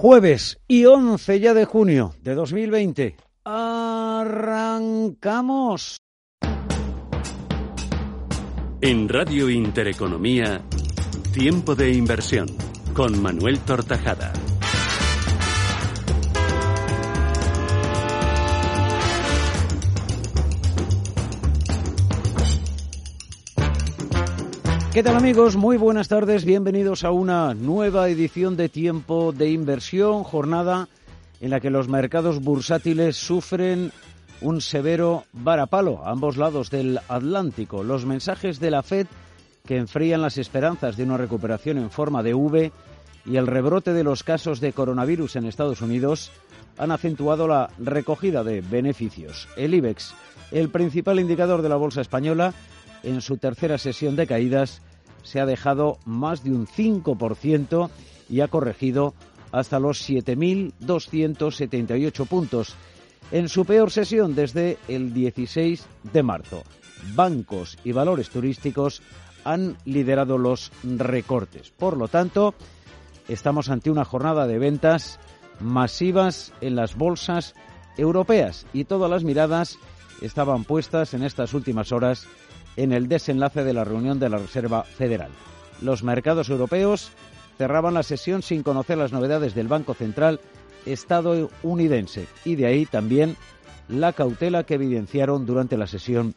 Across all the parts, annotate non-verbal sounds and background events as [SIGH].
Jueves y 11 ya de junio de 2020. Arrancamos. En Radio Intereconomía, Tiempo de Inversión, con Manuel Tortajada. ¿Qué tal amigos? Muy buenas tardes, bienvenidos a una nueva edición de Tiempo de Inversión, jornada en la que los mercados bursátiles sufren un severo varapalo a ambos lados del Atlántico. Los mensajes de la Fed que enfrían las esperanzas de una recuperación en forma de V y el rebrote de los casos de coronavirus en Estados Unidos han acentuado la recogida de beneficios. El IBEX, el principal indicador de la bolsa española, en su tercera sesión de caídas se ha dejado más de un 5% y ha corregido hasta los 7.278 puntos en su peor sesión desde el 16 de marzo. Bancos y valores turísticos han liderado los recortes. Por lo tanto, estamos ante una jornada de ventas masivas en las bolsas europeas y todas las miradas estaban puestas en estas últimas horas en el desenlace de la reunión de la Reserva Federal. Los mercados europeos cerraban la sesión sin conocer las novedades del Banco Central estadounidense y de ahí también la cautela que evidenciaron durante la sesión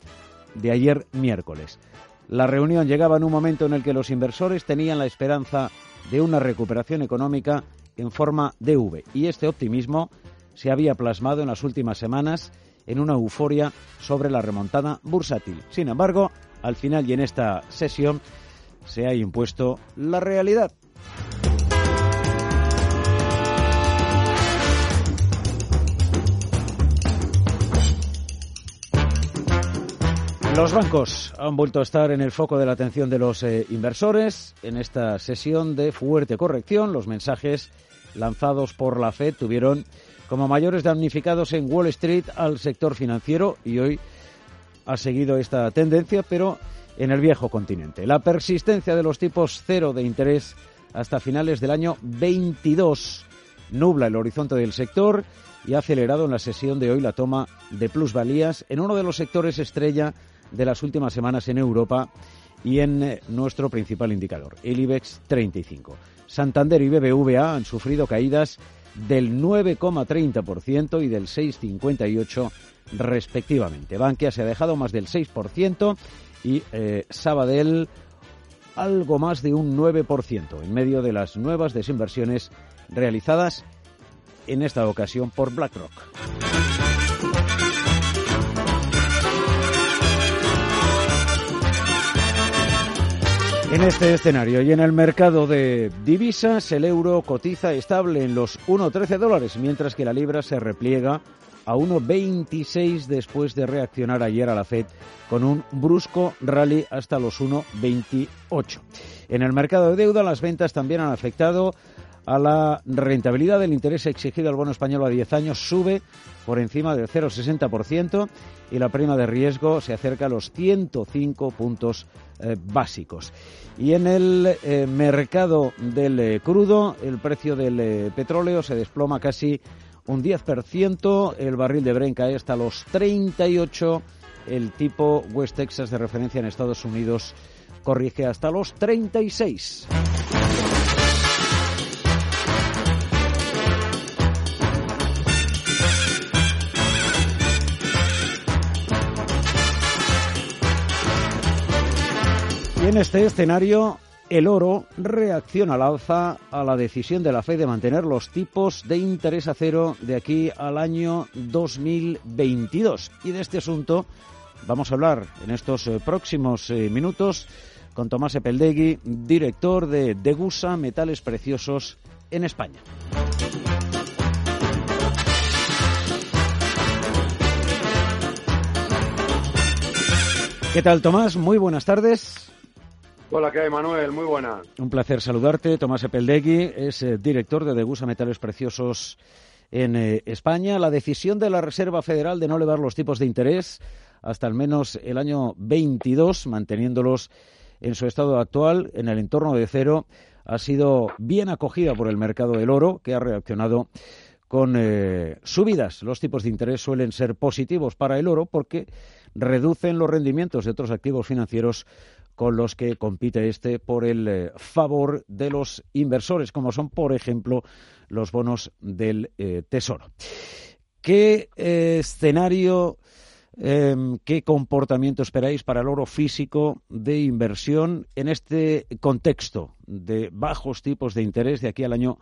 de ayer miércoles. La reunión llegaba en un momento en el que los inversores tenían la esperanza de una recuperación económica en forma de V y este optimismo se había plasmado en las últimas semanas en una euforia sobre la remontada bursátil. Sin embargo, al final y en esta sesión se ha impuesto la realidad. Los bancos han vuelto a estar en el foco de la atención de los eh, inversores en esta sesión de fuerte corrección. Los mensajes lanzados por la Fed tuvieron como mayores damnificados en Wall Street al sector financiero y hoy ha seguido esta tendencia, pero en el viejo continente. La persistencia de los tipos cero de interés hasta finales del año 22 nubla el horizonte del sector y ha acelerado en la sesión de hoy la toma de plusvalías en uno de los sectores estrella de las últimas semanas en Europa y en eh, nuestro principal indicador, el IBEX 35. Santander y BBVA han sufrido caídas del 9,30% y del 6,58% respectivamente. Bankia se ha dejado más del 6% y eh, Sabadell algo más de un 9% en medio de las nuevas desinversiones realizadas en esta ocasión por BlackRock. En este escenario y en el mercado de divisas, el euro cotiza estable en los 1,13 dólares, mientras que la libra se repliega a 1,26 después de reaccionar ayer a la Fed con un brusco rally hasta los 1,28. En el mercado de deuda, las ventas también han afectado a la rentabilidad del interés exigido al bono español a 10 años sube por encima del 0,60% y la prima de riesgo se acerca a los 105 puntos eh, básicos. Y en el eh, mercado del eh, crudo, el precio del petróleo se desploma casi un 10%, el barril de Brent cae hasta los 38, el tipo West Texas de referencia en Estados Unidos corrige hasta los 36. En este escenario, el oro reacciona al alza a la decisión de la Fed de mantener los tipos de interés a cero de aquí al año 2022. Y de este asunto vamos a hablar en estos eh, próximos eh, minutos con Tomás Epeldegui, director de Degusa Metales Preciosos en España. ¿Qué tal, Tomás? Muy buenas tardes. Hola, ¿qué hay, Manuel? Muy buena. Un placer saludarte. Tomás Epeldegui es eh, director de Degusa Metales Preciosos en eh, España. La decisión de la Reserva Federal de no elevar los tipos de interés hasta al menos el año 22, manteniéndolos en su estado actual, en el entorno de cero, ha sido bien acogida por el mercado del oro, que ha reaccionado con eh, subidas. Los tipos de interés suelen ser positivos para el oro porque reducen los rendimientos de otros activos financieros con los que compite este por el eh, favor de los inversores, como son, por ejemplo, los bonos del eh, Tesoro. ¿Qué escenario, em, qué comportamiento esperáis para el oro físico de inversión en este contexto de bajos tipos de interés de aquí al año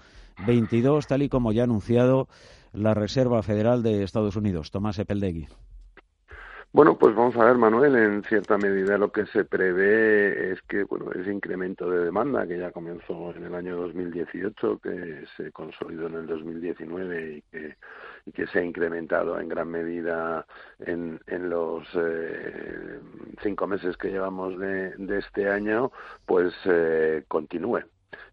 22, tal y como ya ha anunciado la Reserva Federal de Estados Unidos. Tomás Epeldegui. Bueno, pues vamos a ver, Manuel, en cierta medida lo que se prevé es que, bueno, ese incremento de demanda que ya comenzó en el año 2018, que se consolidó en el 2019 y que, y que se ha incrementado en gran medida en, en los eh, cinco meses que llevamos de, de este año, pues eh, continúe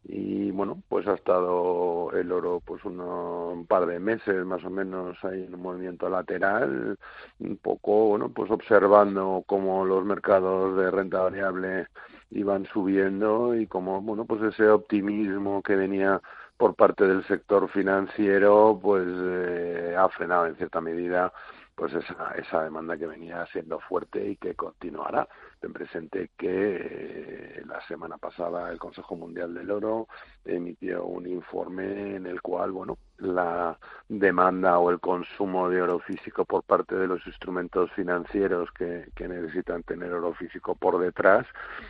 y bueno pues ha estado el oro pues un par de meses más o menos ahí en un movimiento lateral un poco bueno pues observando cómo los mercados de renta variable iban subiendo y cómo bueno pues ese optimismo que venía por parte del sector financiero pues eh, ha frenado en cierta medida pues esa, esa demanda que venía siendo fuerte y que continuará. Ten presente que eh, la semana pasada el Consejo Mundial del Oro emitió un informe en el cual, bueno, la demanda o el consumo de oro físico por parte de los instrumentos financieros que, que necesitan tener oro físico por detrás,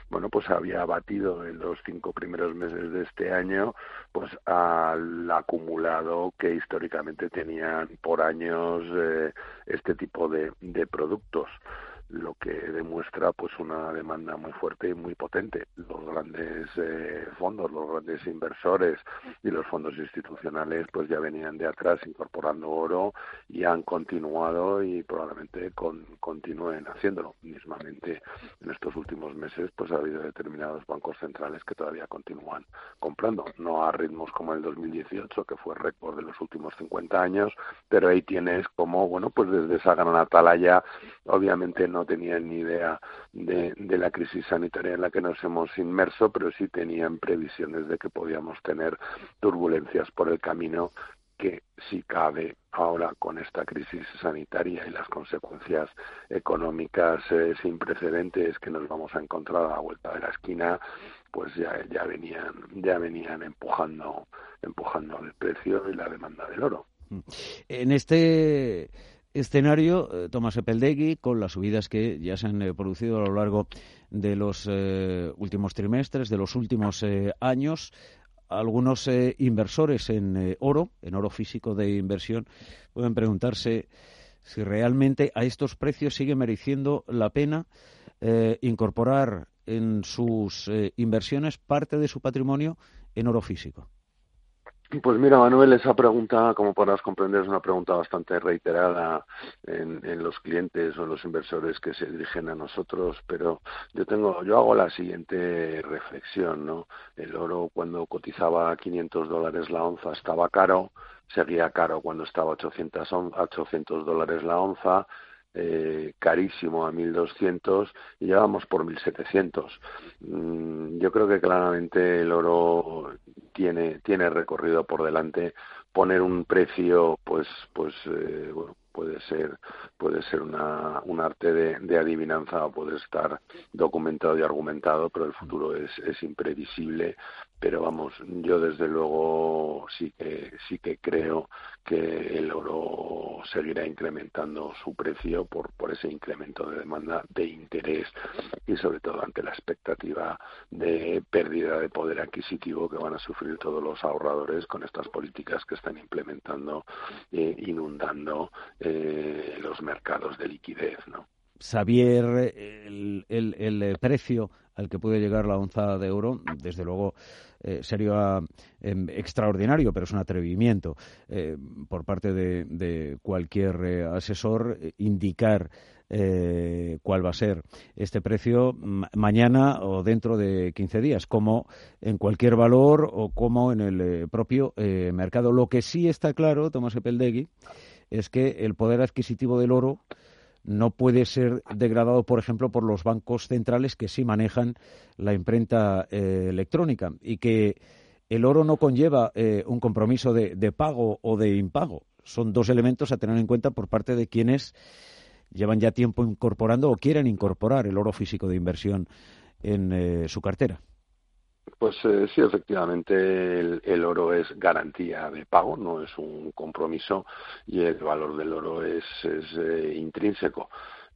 bueno, pues había batido en los cinco primeros meses de este año, pues al acumulado que históricamente tenían por años eh, este tipo de, de productos lo que demuestra pues una demanda muy fuerte y muy potente. Los grandes eh, fondos, los grandes inversores y los fondos institucionales pues ya venían de atrás incorporando oro y han continuado y probablemente con, continúen haciéndolo. Mismamente en estos últimos meses pues ha habido determinados bancos centrales que todavía continúan comprando, no a ritmos como el 2018 que fue récord de los últimos 50 años, pero ahí tienes como bueno pues desde esa gran atalaya obviamente no no tenían ni idea de, la crisis sanitaria en la que nos hemos inmerso, pero sí tenían previsiones de que podíamos tener turbulencias por el camino que si cabe ahora con esta crisis sanitaria y las consecuencias económicas eh, sin precedentes que nos vamos a encontrar a la vuelta de la esquina, pues ya, ya venían ya venían empujando empujando el precio y la demanda del oro. En este escenario, eh, Tomás Epeldegui, con las subidas que ya se han eh, producido a lo largo de los eh, últimos trimestres, de los últimos años. Algunos inversores en oro, en oro físico de inversión, pueden preguntarse si realmente a estos precios sigue mereciendo la pena incorporar en sus inversiones parte de su patrimonio en oro físico. Pues mira, Manuel, esa pregunta, como podrás comprender, es una pregunta bastante reiterada en, en, los clientes o los inversores que se dirigen a nosotros, pero yo tengo, yo hago la siguiente reflexión, ¿no? El oro cuando cotizaba a 500 dólares la onza estaba caro, seguía caro cuando estaba a 800, 800 dólares la onza, eh, carísimo a 1.200 y llevamos por 1.700. Mm, yo creo que claramente el oro tiene, tiene recorrido por delante. Poner un precio, pues, pues, eh, bueno, puede ser puede ser una, un arte de, adivinanza o puede estar documentado y argumentado pero el futuro es imprevisible pero vamos yo desde luego sí que sí que creo que el oro seguirá incrementando su precio por por ese incremento de demanda de interés y sobre todo ante la expectativa de pérdida de poder adquisitivo que van a sufrir todos los ahorradores con estas políticas que están implementando eh, inundando eh, los mercados de liquidez no Xavier, el, el, el, precio al que puede llegar la onza de euro, desde luego eh, sería em, extraordinario, pero es un atrevimiento eh, por parte de, de cualquier eh, asesor indicar cuál va a ser este precio mañana o dentro de 15 días, como en cualquier valor o como en el propio mercado. Lo que sí está claro, Tomás Epeldegui, es que el poder adquisitivo del oro no puede ser degradado, por ejemplo, por los bancos centrales que sí manejan la imprenta eh, electrónica y que el oro no conlleva eh, un compromiso de, pago o de impago. Son dos elementos a tener en cuenta por parte de quienes llevan ya tiempo incorporando o quieren incorporar el oro físico de inversión en eh, su cartera. Pues eh, sí, efectivamente el, oro es garantía de pago, no es un compromiso y el valor del oro es, es intrínseco.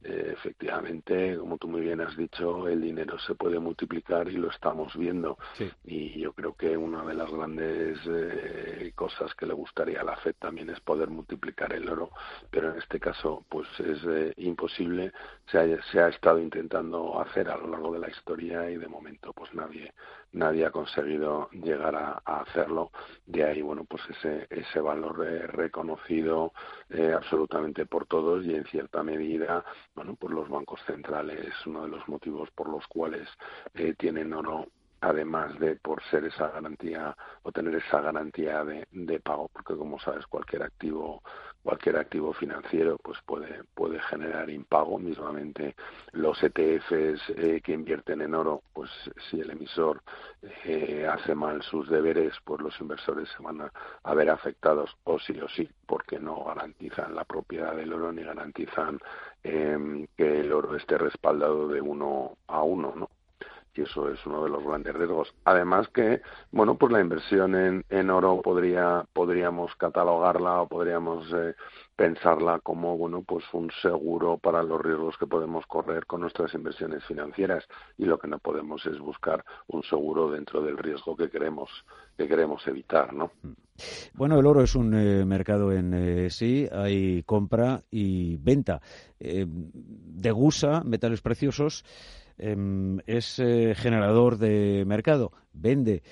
Eh, efectivamente, como tú muy bien has dicho, el dinero se puede multiplicar y lo estamos viendo. Y yo creo que una de las grandes eh, cosas que le gustaría a la FED también es poder multiplicar el oro, pero en este caso, pues es eh, imposible. Se ha, se ha estado intentando hacer a lo largo de la historia y de momento, pues nadie nadie ha conseguido llegar a, hacerlo. De ahí, bueno, pues ese, ese valor eh, reconocido eh, absolutamente por todos y en cierta medida, bueno, pues los bancos centrales, uno de los motivos por los cuales eh, tienen oro además de por ser esa garantía o tener esa garantía de, de, pago, porque como sabes cualquier activo cualquier activo financiero pues puede puede generar impago mismamente. Los ETFs eh, que invierten en oro pues si el emisor eh, hace mal sus deberes pues los inversores se van a, ver afectados o sí o sí porque no garantizan la propiedad del oro ni garantizan eh, que el oro esté respaldado de uno a uno no y eso es uno de los grandes riesgos. Además que, bueno, pues la inversión en, oro podría, podríamos catalogarla o podríamos eh, pensarla como, bueno, pues un seguro para los riesgos que podemos correr con nuestras inversiones financieras y lo que no podemos es buscar un seguro dentro del riesgo que queremos, que queremos evitar, ¿no? Bueno, el oro es un eh, mercado en eh, sí, hay compra y venta. de Gusa, metales preciosos, es eh, generador de mercado, vende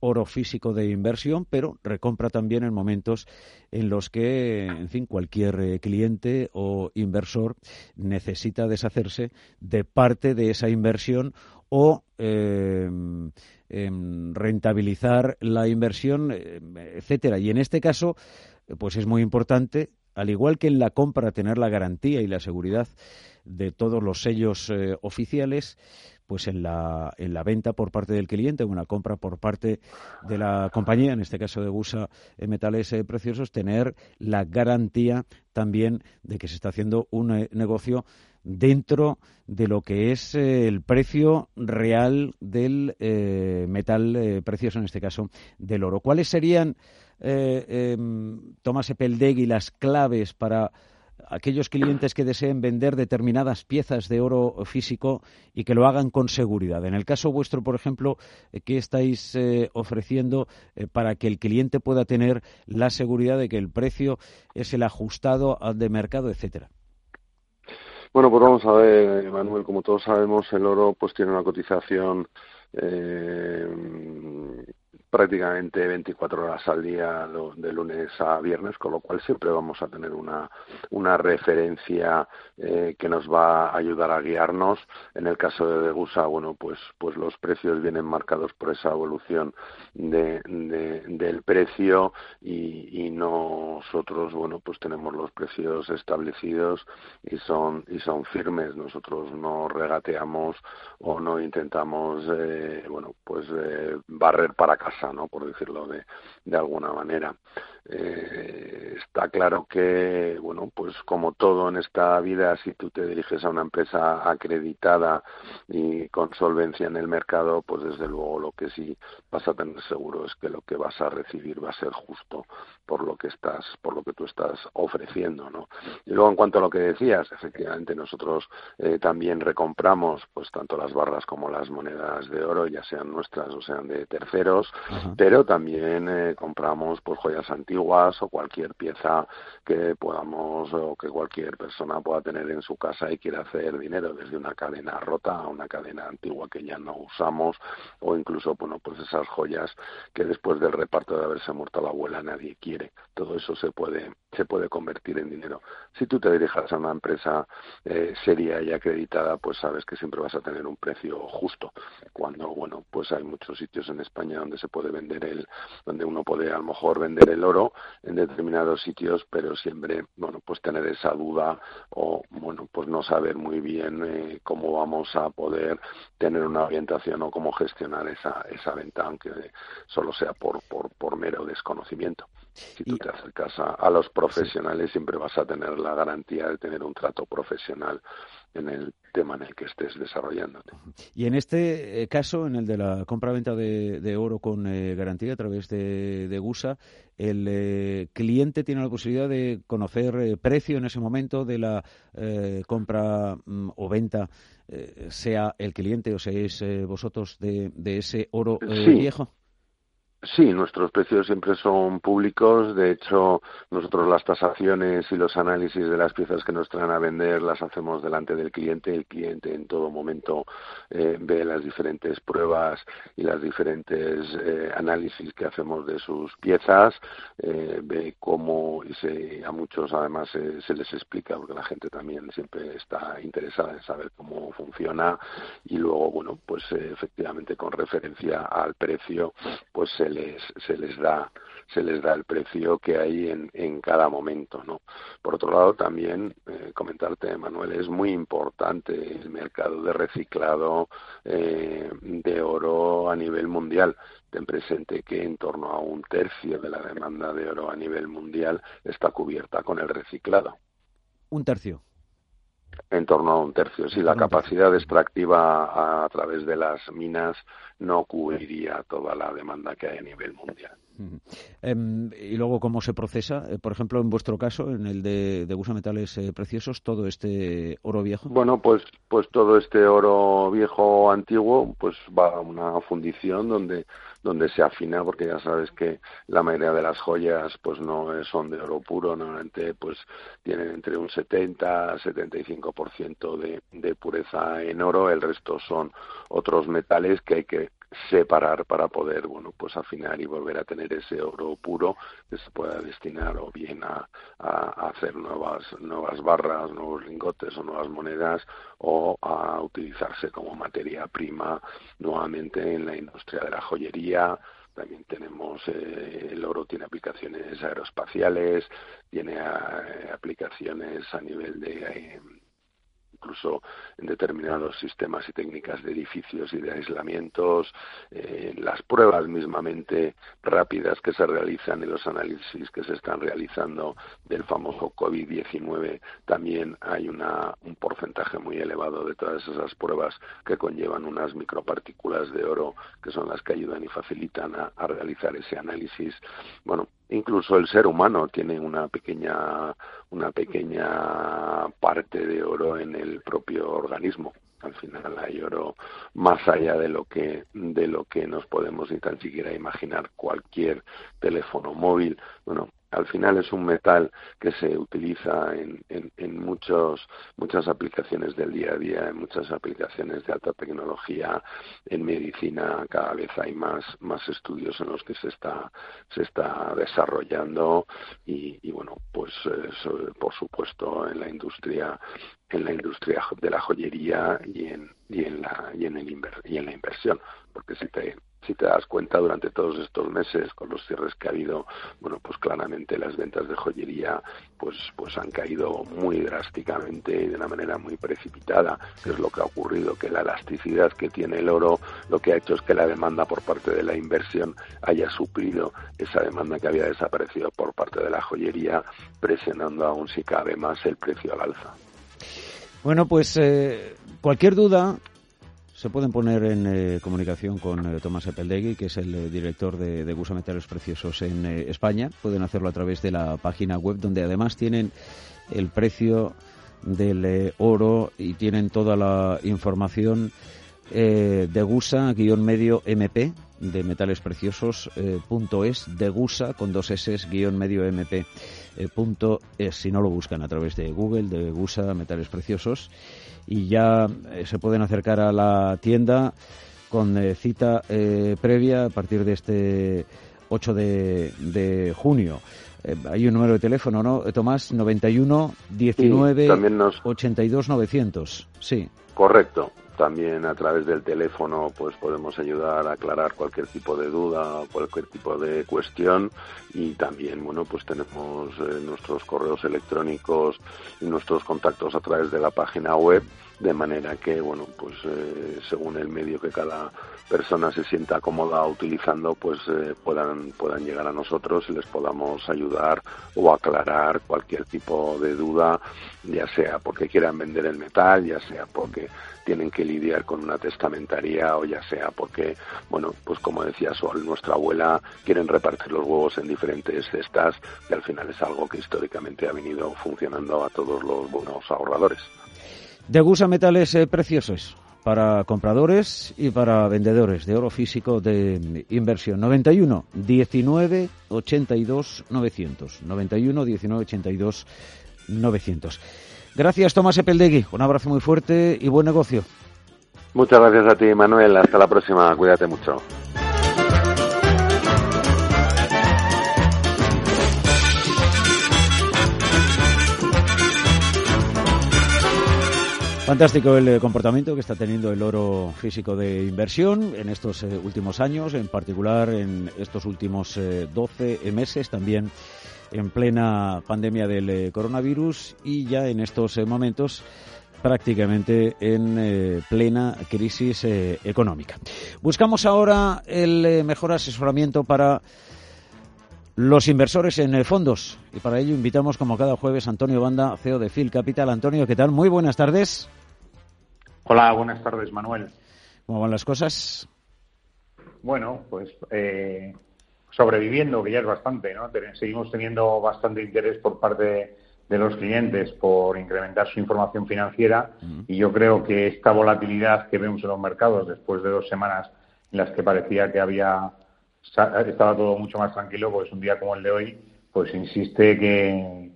oro físico de inversión, pero recompra también en momentos en los que, en fin, cualquier eh, cliente o inversor necesita deshacerse de parte de esa inversión o em, em, rentabilizar la inversión, etcétera. Y en este caso, pues es muy importante, al igual que en la compra, tener la garantía y la seguridad de todos los sellos eh, oficiales pues en la, en la venta por parte del cliente, una compra por parte de la compañía, en este caso de USA Metales eh, Preciosos, tener la garantía también de que se está haciendo un eh, negocio dentro de lo que es el precio real del metal precioso, en este caso del oro. ¿Cuáles serían, em, Tomás Epeldegui, las claves para aquellos clientes que deseen vender determinadas piezas de oro físico y que lo hagan con seguridad. En el caso vuestro, por ejemplo, eh, ¿qué estáis eh, ofreciendo eh, para que el cliente pueda tener la seguridad de que el precio es el ajustado al de mercado, etcétera? Bueno, pues vamos a ver, Manuel, como todos sabemos, el oro pues tiene una cotización prácticamente 24 horas al día de lunes a viernes, con lo cual siempre vamos a tener una, una referencia eh, que nos va a ayudar a guiarnos. En el caso de Degusa, bueno, pues, pues los precios vienen marcados por esa evolución de, del precio y, y, nosotros, bueno, pues tenemos los precios establecidos y son, y son firmes. Nosotros no regateamos o no intentamos, eh, bueno, pues eh, barrer para casa ¿no? Por decirlo de, de alguna manera. Eh, está claro que, bueno, pues como todo en esta vida, si tú te diriges a una empresa acreditada y con solvencia en el mercado, pues desde luego lo que sí vas a tener seguro es que lo que vas a recibir va a ser justo por lo que estás, por lo que tú estás ofreciendo, ¿no? Y luego en cuanto a lo que decías, efectivamente nosotros eh, también recompramos, pues tanto las barras como las monedas de oro, ya sean nuestras o sean de terceros, pero también eh, compramos pues joyas antiguas o cualquier pieza que podamos o que cualquier persona pueda tener en su casa y quiera hacer dinero desde una cadena rota a una cadena antigua que ya no usamos o incluso bueno pues esas joyas que después del reparto de haberse muerto la abuela nadie quiere todo eso se puede se puede convertir en dinero. Si tú te diriges a una empresa eh, seria y acreditada, pues sabes que siempre vas a tener un precio justo. Cuando, bueno, pues hay muchos sitios en España donde se puede vender el, donde uno puede a lo mejor vender el oro en determinados sitios, pero siempre, bueno, pues tener esa duda o, bueno, pues no saber muy bien eh, cómo vamos a poder tener una orientación o cómo gestionar esa, esa venta, aunque solo sea por, por, por mero desconocimiento. Si tú te acercas a, los profesionales, siempre vas a tener la garantía de tener un trato profesional en el tema en el que estés desarrollándote. Y en este eh, caso, en el de la compra-venta de, oro con eh, garantía a través de, GUSA, el eh, cliente tiene la posibilidad de conocer precio en ese momento de la compra mm, o venta, sea el cliente o seáis vosotros de, ese oro viejo. Sí, nuestros precios siempre son públicos. De hecho, nosotros las tasaciones y los análisis de las piezas que nos traen a vender las hacemos delante del cliente. El cliente en todo momento eh, ve las diferentes pruebas y las diferentes eh, análisis que hacemos de sus piezas, eh, ve cómo, y se, a muchos además se les explica, porque la gente también siempre está interesada en saber cómo funciona. Y luego, bueno, pues efectivamente con referencia al precio, pues se les, se les da se les da el precio que hay en, en cada momento no por otro lado también eh, comentarte Manuel es muy importante el mercado de reciclado eh, de oro a nivel mundial. Ten presente que en torno a un tercio de la demanda de oro a nivel mundial está cubierta con el reciclado. Un tercio en torno a un tercio. Si la capacidad extractiva a, través de las minas no cubriría toda la demanda que hay a nivel mundial. Em, y luego, ¿cómo se procesa? Eh, por ejemplo, en vuestro caso, en el de, de Gusa Metales eh, Preciosos, todo este oro viejo. Bueno, pues, pues todo este oro viejo antiguo, pues va a una fundición donde donde se afina porque ya sabes que la mayoría de las joyas pues no son de oro puro normalmente pues tienen entre un 70 75% de, de pureza en oro el resto son otros metales que hay que separar para poder bueno pues afinar y volver a tener ese oro puro que se pueda destinar o bien a, hacer nuevas nuevas barras nuevos lingotes o nuevas monedas o a utilizarse como materia prima nuevamente en la industria de la joyería. También tenemos eh, el oro tiene aplicaciones aeroespaciales tiene eh, aplicaciones a nivel de eh, incluso en determinados sistemas y técnicas de edificios y de aislamientos, eh, las pruebas mismamente rápidas que se realizan y los análisis que se están realizando del famoso COVID-19, también hay un porcentaje muy elevado de todas esas pruebas que conllevan unas micropartículas de oro que son las que ayudan y facilitan a realizar ese análisis. Bueno, incluso el ser humano tiene una pequeña una pequeña parte de oro en el propio organismo. Al final hay oro más allá de lo que de lo que nos podemos ni tan siquiera imaginar. Cualquier teléfono móvil bueno al final es un metal que se utiliza en, en, en, muchos, muchas aplicaciones del día a día, en muchas aplicaciones de alta tecnología, en medicina cada vez hay más, más estudios en los que se está, se está desarrollando y, y bueno, pues por supuesto en la industria en la industria de la joyería y en, y en la y en el y en la inversión porque si te si te das cuenta durante todos estos meses con los cierres que ha habido bueno pues claramente las ventas de joyería pues pues han caído muy drásticamente y de una manera muy precipitada que es lo que ha ocurrido que la elasticidad que tiene el oro lo que ha hecho es que la demanda por parte de la inversión haya suplido esa demanda que había desaparecido por parte de la joyería presionando aún si cabe más el precio al alza. Bueno pues eh, cualquier duda se pueden poner en eh, comunicación con eh, Tomás Epeldegui, que es el eh, director de, de Gusa Metales Preciosos en España. Pueden hacerlo a través de la página web, donde además tienen el precio del oro y tienen toda la información de Gusa-medio MP de metales preciosos punto es de Gusa con dos S guion medio MP punto es si no lo buscan a través de Google de Gusa metales preciosos y ya eh, se pueden acercar a la tienda con eh, cita eh, previa a partir de este 8 de, junio. Eh, hay un número de teléfono, ¿no? Tomás, 91 19 82 900. Sí. Correcto. También a través del teléfono pues podemos ayudar a aclarar cualquier tipo de duda o cualquier tipo de cuestión y también bueno pues tenemos nuestros correos electrónicos y nuestros contactos a través de la página web de manera que bueno pues eh, según el medio que cada persona se sienta cómoda utilizando pues eh, puedan puedan llegar a nosotros y les podamos ayudar o aclarar cualquier tipo de duda ya sea porque quieran vender el metal ya sea porque tienen que lidiar con una testamentaría o ya sea porque bueno pues como decía Sol nuestra abuela quieren repartir los huevos en diferentes cestas y al final es algo que históricamente ha venido funcionando a todos los buenos ahorradores Degusa metales eh, preciosos para compradores y para vendedores de oro físico de inversión. 91 19 82 900. 91 19 82 900. Gracias, Tomás Epeldegui. Un abrazo muy fuerte y buen negocio. Muchas gracias a ti, Manuel. Hasta la próxima. Cuídate mucho. Fantástico el eh, comportamiento que está teniendo el oro físico de inversión en estos eh, últimos años, en particular en estos últimos 12 eh, meses, también en plena pandemia del coronavirus y ya en estos momentos prácticamente en plena crisis económica. Buscamos ahora el mejor asesoramiento para los inversores en fondos y para ello invitamos como cada jueves Antonio Banda, CEO de Phil Capital. Antonio, ¿qué tal? Muy buenas tardes. Hola, buenas tardes, Manuel. ¿Cómo van las cosas? Bueno, pues eh, sobreviviendo, que ya es bastante, ¿no? Seguimos teniendo bastante interés por parte de los clientes por incrementar su información financiera y yo creo que esta volatilidad que vemos en los mercados después de dos semanas en las que parecía que había estaba todo mucho más tranquilo, pues un día como el de hoy, pues insiste que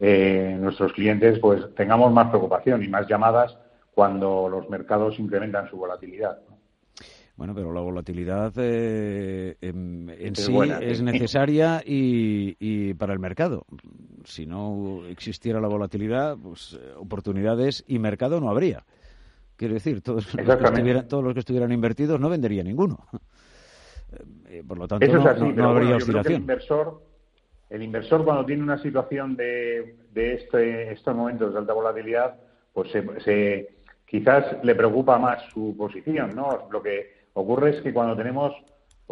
eh, nuestros clientes pues tengamos más preocupación y más llamadas cuando los mercados incrementan su volatilidad. Bueno, pero la volatilidad eh, en, sí es necesaria y, para el mercado. Si no existiera la volatilidad, pues eh, oportunidades y mercado no habría. Quiero decir, todos los, que estuvieran, todos los que estuvieran invertidos no vendería ninguno. [LAUGHS] Eh, por lo tanto, no, habría oscilación. el inversor, el inversor cuando tiene una situación de, de este, estos momentos de alta volatilidad, pues se quizás le preocupa más su posición, ¿no? Lo que ocurre es que cuando tenemos,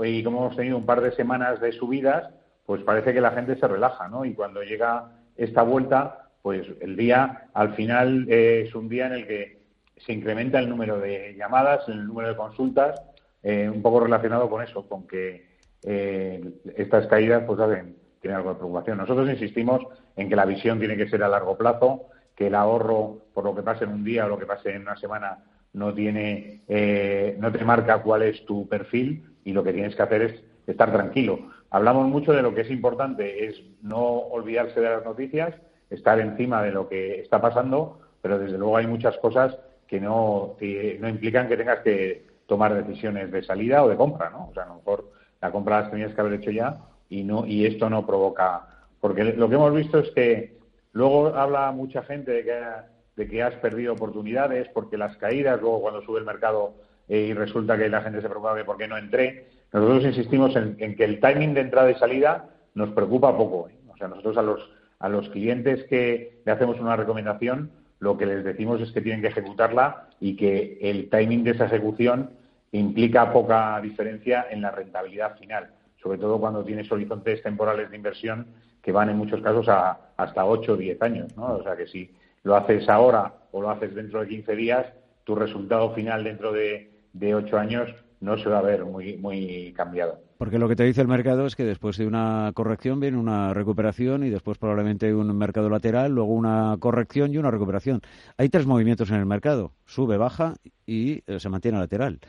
y como hemos tenido un par de semanas de subidas, pues parece que la gente se relaja, ¿no? Y cuando llega esta vuelta, pues el día, al final, eh, es un día en el que se incrementa el número de llamadas, el número de consultas, eh, un poco relacionado con eso, con que eh, estas caídas, pues, saben, tienen algo de preocupación. Nosotros insistimos en que la visión tiene que ser a largo plazo, que el ahorro, por lo que pase en un día o lo que pase en una semana, no tiene, eh, no te marca cuál es tu perfil y lo que tienes que hacer es estar tranquilo. Hablamos mucho de lo que es importante, es no olvidarse de las noticias, estar encima de lo que está pasando, pero desde luego hay muchas cosas que no, no implican que tengas que tomar decisiones de salida o de compra, ¿no? O sea, a lo mejor la compra las tenías que haber hecho ya y no y esto no provoca porque lo que hemos visto es que Luego habla mucha gente de que, de que has perdido oportunidades porque las caídas, luego cuando sube el mercado eh, y resulta que la gente se preocupa de por qué no entré. Nosotros insistimos en, que el timing de entrada y salida nos preocupa poco. ¿eh? O sea, nosotros a los, a los clientes que le hacemos una recomendación, lo que les decimos es que tienen que ejecutarla y que el timing de esa ejecución implica poca diferencia en la rentabilidad final, sobre todo cuando tienes horizontes temporales de inversión que van en muchos casos a hasta 8 o 10 años, ¿no? O sea que si lo haces ahora o lo haces dentro de 15 días, tu resultado final dentro de, de 8 años no se va a ver muy, muy cambiado. Porque lo que te dice el mercado es que después de una corrección viene una recuperación y después probablemente un mercado lateral, luego una corrección y una recuperación. Hay tres movimientos en el mercado, sube, baja y eh, se mantiene lateral.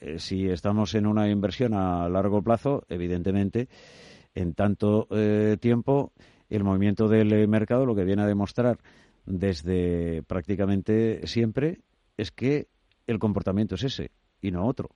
Eh, si estamos en una inversión a largo plazo, evidentemente, en tanto eh, tiempo el movimiento del eh, mercado lo que viene a demostrar desde prácticamente siempre es que el comportamiento es ese y no otro.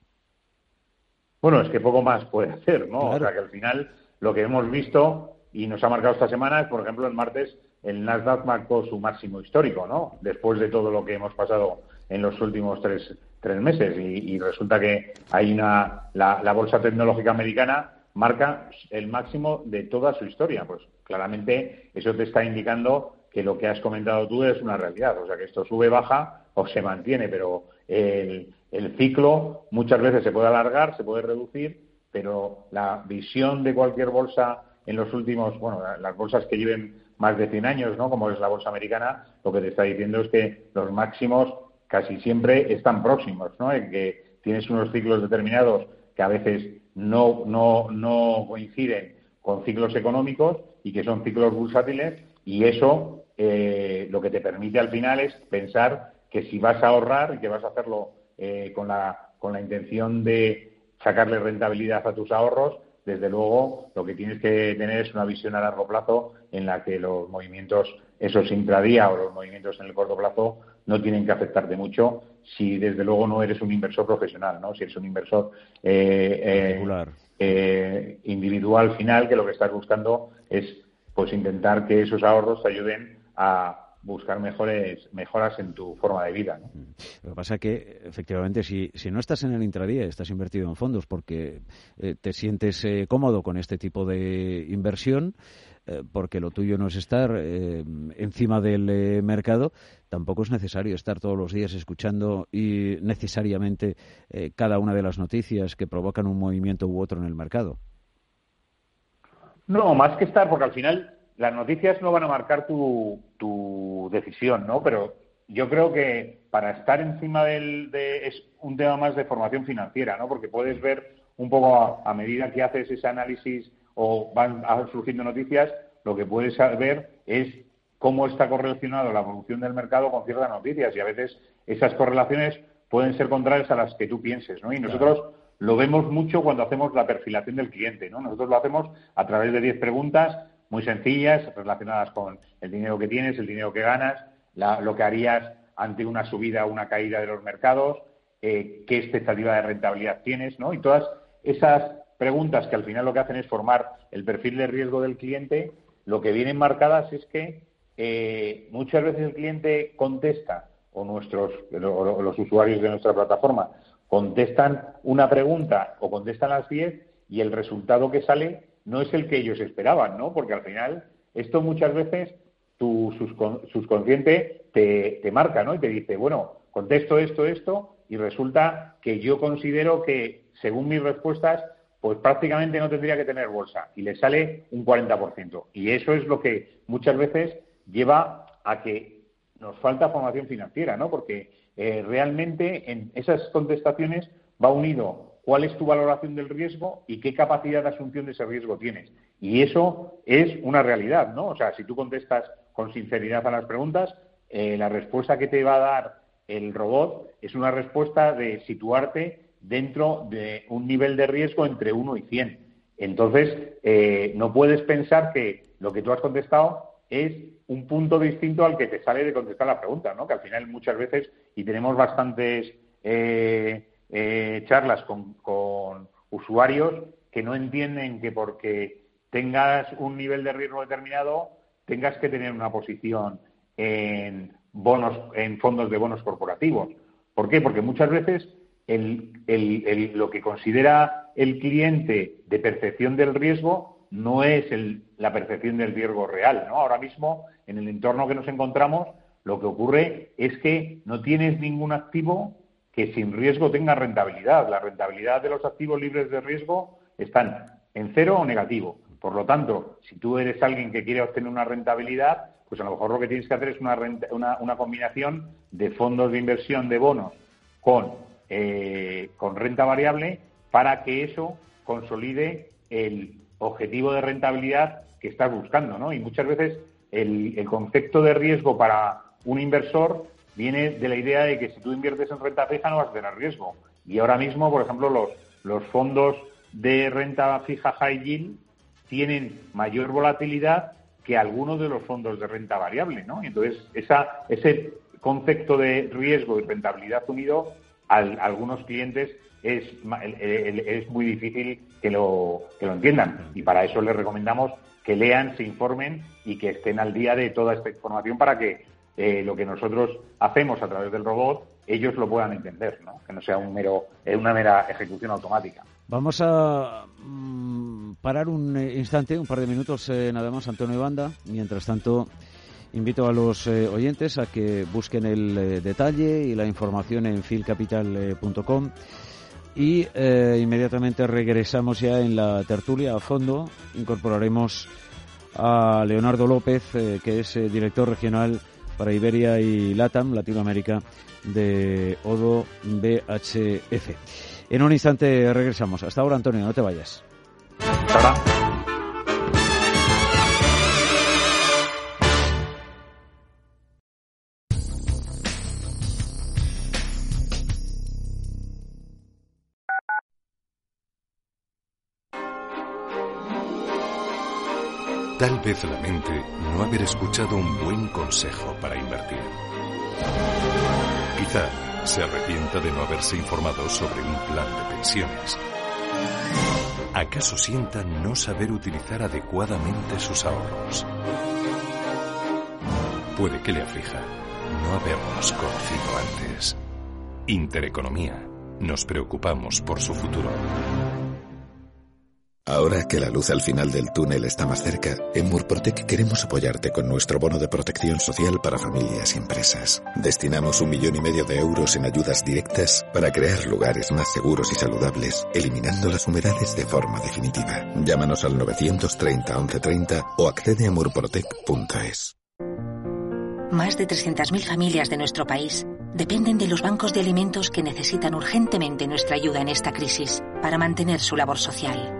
Bueno, es que poco más puede hacer, ¿no? O sea, que al final lo que hemos visto y nos ha marcado esta semana, por ejemplo, el martes el Nasdaq marcó su máximo histórico, ¿no? Después de todo lo que hemos pasado en los últimos tres, tres meses y, resulta que hay una la, la bolsa tecnológica americana marca el máximo de toda su historia. Pues claramente eso te está indicando que lo que has comentado tú es una realidad. O sea, que esto sube, baja o se mantiene, pero el, el ciclo muchas veces se puede alargar, se puede reducir, pero la visión de cualquier bolsa en los últimos, bueno, las bolsas que lleven más de 100 años, ¿no? Como es la bolsa americana, lo que te está diciendo es que los máximos casi siempre están próximos, ¿no? En que tienes unos ciclos determinados que a veces no, no, no coinciden con ciclos económicos y que son ciclos bursátiles y eso eh, lo que te permite al final es pensar que si vas a ahorrar y que vas a hacerlo eh, con, la, con la intención de sacarle rentabilidad a tus ahorros, desde luego lo que tienes que tener es una visión a largo plazo en la que los movimientos, esos intradía o los movimientos en el corto plazo, no tienen que afectarte mucho si desde luego no eres un inversor profesional, ¿no? Si eres un inversor eh, eh, individual final, que lo que estás buscando es pues intentar que esos ahorros te ayuden a buscar mejores mejoras en tu forma de vida. ¿no? Lo que pasa es que, efectivamente, si, si no estás en el intradía, estás invertido en fondos porque eh, te sientes eh, cómodo con este tipo de inversión, eh, porque lo tuyo no es estar encima del mercado, tampoco es necesario estar todos los días escuchando y necesariamente cada una de las noticias que provocan un movimiento u otro en el mercado. No, más que estar, porque al final las noticias no van a marcar tu, tu decisión, ¿no? Pero yo creo que para estar encima del, de, es un tema más de formación financiera, ¿no? Porque puedes ver un poco a, medida que haces ese análisis o van surgiendo noticias, lo que puedes ver es cómo está correlacionado la evolución del mercado con ciertas noticias y a veces esas correlaciones pueden ser contrarias a las que tú pienses, ¿no? Y nosotros lo vemos mucho cuando hacemos la perfilación del cliente, ¿no? Nosotros lo hacemos a través de 10 preguntas muy sencillas relacionadas con el dinero que tienes, el dinero que ganas, lo que harías ante una subida o una caída de los mercados, eh, qué expectativa de rentabilidad tienes, ¿no? Y todas esas preguntas que al final lo que hacen es formar el perfil de riesgo del cliente, lo que vienen marcadas es que eh, muchas veces el cliente contesta o nuestros o los usuarios de nuestra plataforma contestan una pregunta o contestan las 10 y el resultado que sale no es el que ellos esperaban, ¿no? Porque al final esto muchas veces tu subconsciente te, te marca, ¿no? Y te dice, bueno, contesto esto, esto, y resulta que yo considero que, según mis respuestas, pues prácticamente no tendría que tener bolsa y le sale un 40%. Y eso es lo que muchas veces lleva a que nos falta formación financiera, ¿no? Porque eh, realmente en esas contestaciones va unido cuál es tu valoración del riesgo y qué capacidad de asunción de ese riesgo tienes. Y eso es una realidad, ¿no? O sea, si tú contestas con sinceridad a las preguntas, eh, la respuesta que te va a dar el robot es una respuesta de situarte dentro de un nivel de riesgo entre 1 y 100. Entonces, eh, no puedes pensar que lo que tú has contestado es un punto distinto al que te sale de contestar la pregunta, ¿no? Que al final muchas veces, y tenemos bastantes eh, eh, charlas con, usuarios que no entienden que porque tengas un nivel de riesgo determinado tengas que tener una posición en bonos, en fondos de bonos corporativos. ¿Por qué? Porque muchas veces lo que considera el cliente de percepción del riesgo no es la percepción del riesgo real. ¿no? Ahora mismo, en el entorno que nos encontramos, lo que ocurre es que no tienes ningún activo que sin riesgo tenga rentabilidad. La rentabilidad de los activos libres de riesgo están en cero o negativo. Por lo tanto, si tú eres alguien que quiere obtener una rentabilidad, pues a lo mejor lo que tienes que hacer es una, una, combinación de fondos de inversión de bonos con, eh, con renta variable para que eso consolide el objetivo de rentabilidad que estás buscando. ¿no? Y muchas veces el concepto de riesgo para un inversor viene de la idea de que si tú inviertes en renta fija no vas a tener riesgo. Y ahora mismo, por ejemplo, los, los fondos de renta fija high yield tienen mayor volatilidad que algunos de los fondos de renta variable, ¿no? Y entonces esa, ese concepto de riesgo y rentabilidad unido a, algunos clientes es, es muy difícil que lo, que lo entiendan. Y para eso les recomendamos que lean, se informen y que estén al día de toda esta información para que eh, lo que nosotros hacemos a través del robot ellos lo puedan entender, que no sea un mero, eh, una mera ejecución automática. Vamos a mm, parar un eh, instante, un par de minutos nada más, Antonio Banda. Mientras tanto, invito a los oyentes a que busquen el detalle y la información en filcapital.com y inmediatamente regresamos ya en la tertulia a fondo. Incorporaremos a Leonardo López, que es director regional para Iberia y LATAM, Latinoamérica, de Odo BHF. En un instante regresamos. Hasta ahora, Antonio, no te vayas. Tal vez lamente no haber escuchado un buen consejo para invertir. Quizá se arrepienta de no haberse informado sobre un plan de pensiones. ¿Acaso sienta no saber utilizar adecuadamente sus ahorros? Puede que le aflija no habernos conocido antes. Intereconomía. Nos preocupamos por su futuro. Ahora que la luz al final del túnel está más cerca, en Murprotec queremos apoyarte con nuestro bono de protección social para familias y empresas. Destinamos un millón y medio de euros en ayudas directas para crear lugares más seguros y saludables, eliminando las humedades de forma definitiva. Llámanos al 930 1130 o accede a murprotec.es. Más de 300.000 familias de nuestro país dependen de los bancos de alimentos que necesitan urgentemente nuestra ayuda en esta crisis para mantener su labor social.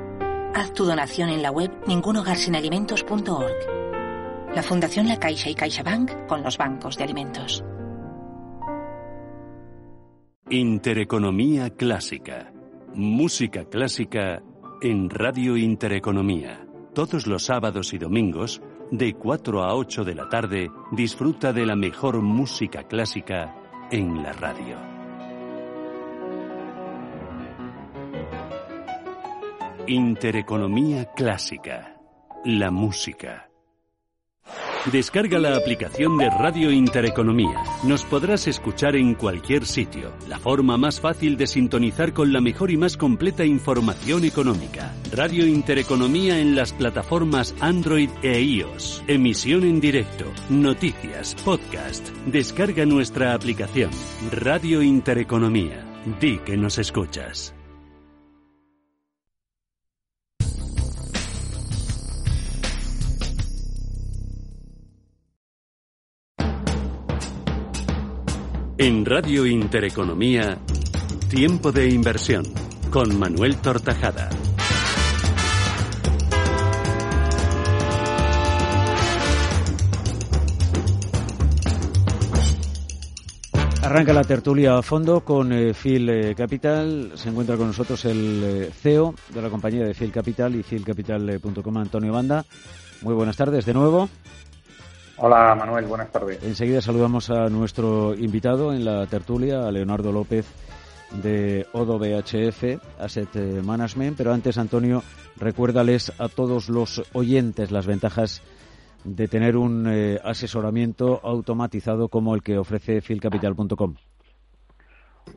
Haz tu donación en la web ningunogarsinalimentos.org. La Fundación La Caixa y CaixaBank con los bancos de alimentos. Intereconomía Clásica. Música clásica en Radio Intereconomía. Todos los sábados y domingos, de 4 a 8 de la tarde, disfruta de la mejor música clásica en la radio. Intereconomía Clásica. La música. Descarga la aplicación de Radio Intereconomía. Nos podrás escuchar en cualquier sitio. La forma más fácil de sintonizar con la mejor y más completa información económica. Radio Intereconomía en las plataformas Android e iOS. Emisión en directo, noticias, podcast. Descarga nuestra aplicación. Radio Intereconomía. Di que nos escuchas. En Radio Intereconomía, Tiempo de Inversión, con Manuel Tortajada. Arranca la tertulia a fondo con eh, Phil eh, Capital. Se encuentra con nosotros el eh, CEO de la compañía de Phil Capital y philcapital.com, Antonio Banda. Muy buenas tardes de nuevo. Hola Manuel, buenas tardes. Enseguida saludamos a nuestro invitado en la tertulia, a Leonardo López de Odo BHF Asset Management. Pero antes, Antonio, recuérdales a todos los oyentes las ventajas de tener un eh, asesoramiento automatizado como el que ofrece filcapital.com.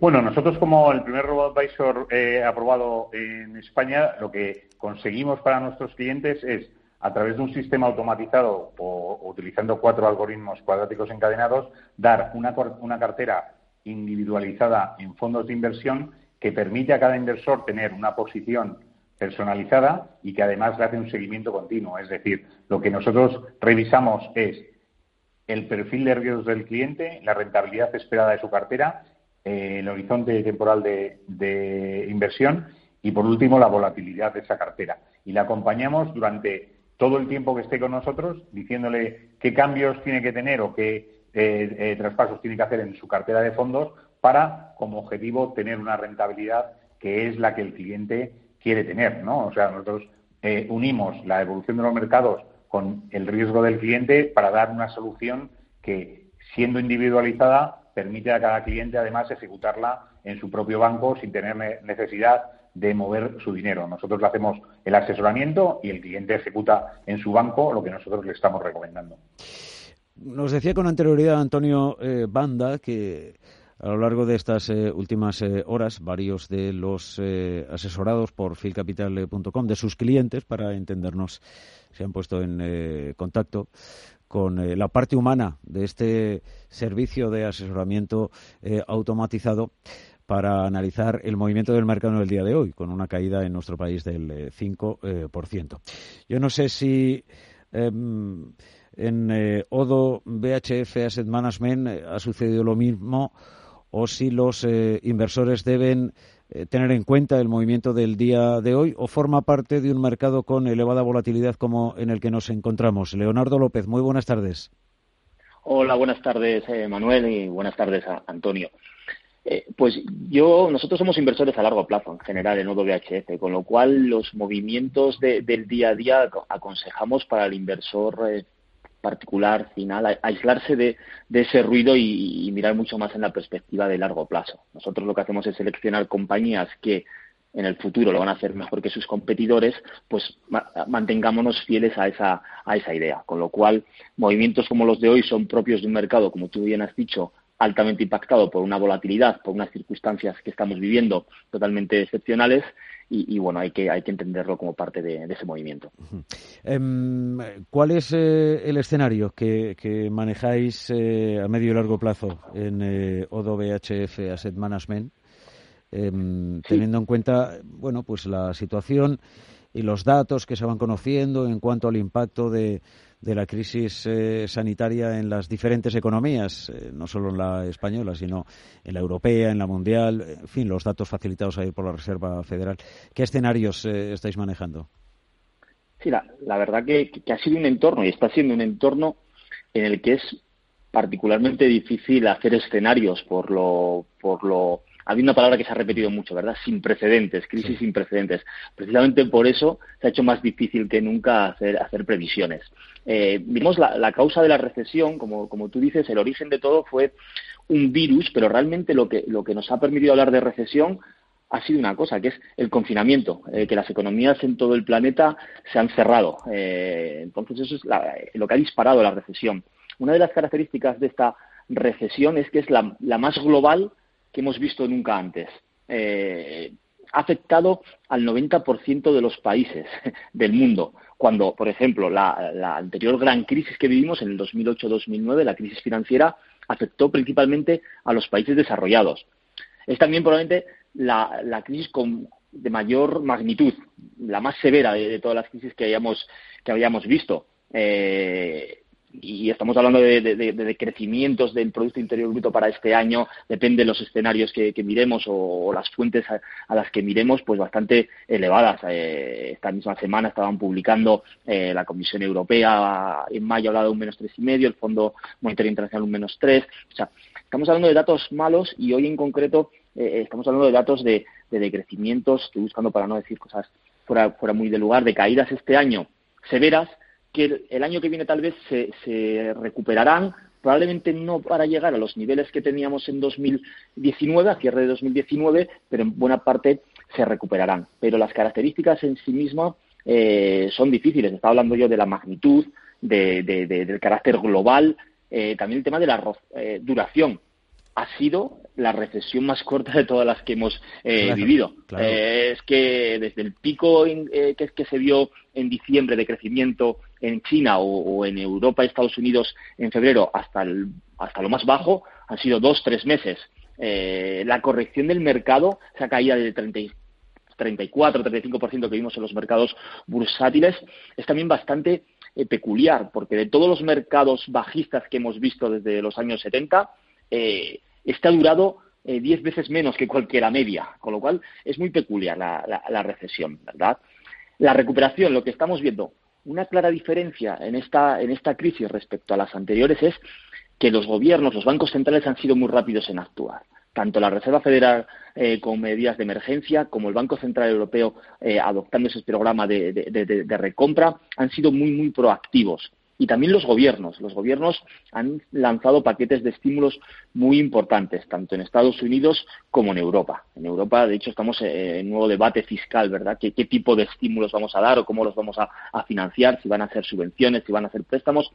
Bueno, nosotros como el primer robot advisor eh, aprobado en España, lo que conseguimos para nuestros clientes es a través de un sistema automatizado o, utilizando cuatro algoritmos cuadráticos encadenados, dar una, una cartera individualizada en fondos de inversión que permite a cada inversor tener una posición personalizada y que además le hace un seguimiento continuo. Es decir, lo que nosotros revisamos es el perfil de riesgos del cliente, la rentabilidad esperada de su cartera, eh, el horizonte temporal de, de, inversión y, por último, la volatilidad de esa cartera. Y la acompañamos durante todo el tiempo que esté con nosotros, diciéndole qué cambios tiene que tener o qué eh, eh, traspasos tiene que hacer en su cartera de fondos para, como objetivo, tener una rentabilidad que es la que el cliente quiere tener, ¿no? O sea, nosotros eh, unimos la evolución de los mercados con el riesgo del cliente para dar una solución que, siendo individualizada, permite a cada cliente, además, ejecutarla en su propio banco sin tener necesidad de mover su dinero. Nosotros le hacemos el asesoramiento y el cliente ejecuta en su banco lo que nosotros le estamos recomendando. Nos decía con anterioridad Antonio eh, Banda que a lo largo de estas eh, últimas eh, horas, varios de los asesorados por filcapital.com, de sus clientes, para entendernos, se han puesto en contacto con la parte humana de este servicio de asesoramiento automatizado para analizar el movimiento del mercado en el día de hoy, con una caída en nuestro país del 5%. Yo no sé si em, en eh, Odo BHF Asset Management eh, ha sucedido lo mismo o si los eh, inversores deben tener en cuenta el movimiento del día de hoy o forma parte de un mercado con elevada volatilidad como en el que nos encontramos. Leonardo López, muy buenas tardes. Hola, buenas tardes Manuel y buenas tardes a Antonio. Pues yo, nosotros somos inversores a largo plazo en general en BHF, con lo cual los movimientos del día a día aconsejamos para el inversor particular final, aislarse de, ese ruido y, mirar mucho más en la perspectiva de largo plazo. Nosotros lo que hacemos es seleccionar compañías que en el futuro lo van a hacer mejor que sus competidores, pues mantengámonos fieles a esa, a esa idea. Con lo cual, movimientos como los de hoy son propios de un mercado, como tú bien has dicho, altamente impactado por una volatilidad, por unas circunstancias que estamos viviendo totalmente excepcionales y, bueno, hay que, hay que entenderlo como parte de, ese movimiento. Em, ¿Cuál es eh, el escenario que, manejáis eh, a medio y largo plazo en eh, Odo BHF Asset Management? Em, teniendo en cuenta, bueno, pues la situación y los datos que se van conociendo en cuanto al impacto de, de la crisis eh, sanitaria en las diferentes economías, eh, no solo en la española, sino en la europea, en la mundial, en fin, los datos facilitados ahí por la Reserva Federal. ¿Qué escenarios eh, estáis manejando? Sí, la, verdad que, ha sido un entorno y está siendo un entorno en el que es particularmente difícil hacer escenarios por lo, por lo había una palabra que se ha repetido mucho, ¿verdad? Sin precedentes, crisis sin precedentes. Precisamente por eso se ha hecho más difícil que nunca hacer, hacer previsiones. Eh, vimos la, causa de la recesión, como, como tú dices, el origen de todo fue un virus, pero realmente lo que, lo que nos ha permitido hablar de recesión ha sido una cosa, que es el confinamiento, eh, que las economías en todo el planeta se han cerrado. Eh, entonces, eso es lo que ha disparado la recesión. Una de las características de esta recesión es que es la, la más global que hemos visto nunca antes. Eh, ha afectado al 90% de los países [LAUGHS] del mundo, cuando, por ejemplo, la, anterior gran crisis que vivimos en el 2008-2009, la crisis financiera, afectó principalmente a los países desarrollados. Es también probablemente la, crisis de mayor magnitud, la más severa de, todas las crisis que hayamos, que habíamos visto. Eh, y estamos hablando de, crecimientos del Producto Interior Bruto para este año, depende de los escenarios que, miremos o, las fuentes a, las que miremos, pues bastante elevadas. Eh, esta misma semana estaban publicando eh, la Comisión Europea, en mayo hablaba de un menos tres y medio, el Fondo Monetario Internacional un menos tres. O sea, estamos hablando de datos malos y hoy en concreto eh, estamos hablando de datos de, decrecimientos, estoy buscando para no decir cosas fuera, fuera muy de lugar, de caídas este año severas que el año que viene tal vez se, recuperarán, probablemente no para llegar a los niveles que teníamos en 2019, a cierre de 2019, pero en buena parte se recuperarán. Pero las características en sí mismas eh, son difíciles. Estaba hablando yo de la magnitud, del carácter global, eh, también el tema de la eh, duración ha sido la recesión más corta de todas las que hemos eh, vivido. Eh, es que desde el pico eh, que, que, se vio en diciembre de crecimiento en China o, en Europa y Estados Unidos en febrero hasta, hasta lo más bajo han sido dos, tres meses. la corrección del mercado se ha caído del 30, 34, 35% que vimos en los mercados bursátiles. Es también bastante peculiar porque de todos los mercados bajistas que hemos visto desde los años 70, eh, este ha durado eh, diez veces menos que cualquiera media, con lo cual es muy peculiar la, recesión, ¿verdad? La recuperación, lo que estamos viendo, una clara diferencia en esta, crisis respecto a las anteriores es que los gobiernos, los bancos centrales han sido muy rápidos en actuar. Tanto la Reserva Federal eh, con medidas de emergencia como el Banco Central Europeo adoptando ese programa de, de recompra han sido muy, muy proactivos y también los gobiernos. Los gobiernos han lanzado paquetes de estímulos muy importantes, tanto en Estados Unidos como en Europa. En Europa, de hecho, estamos en un nuevo debate fiscal, ¿verdad? ¿Qué, tipo de estímulos vamos a dar o cómo los vamos a, financiar? Si van a hacer subvenciones, si van a hacer préstamos.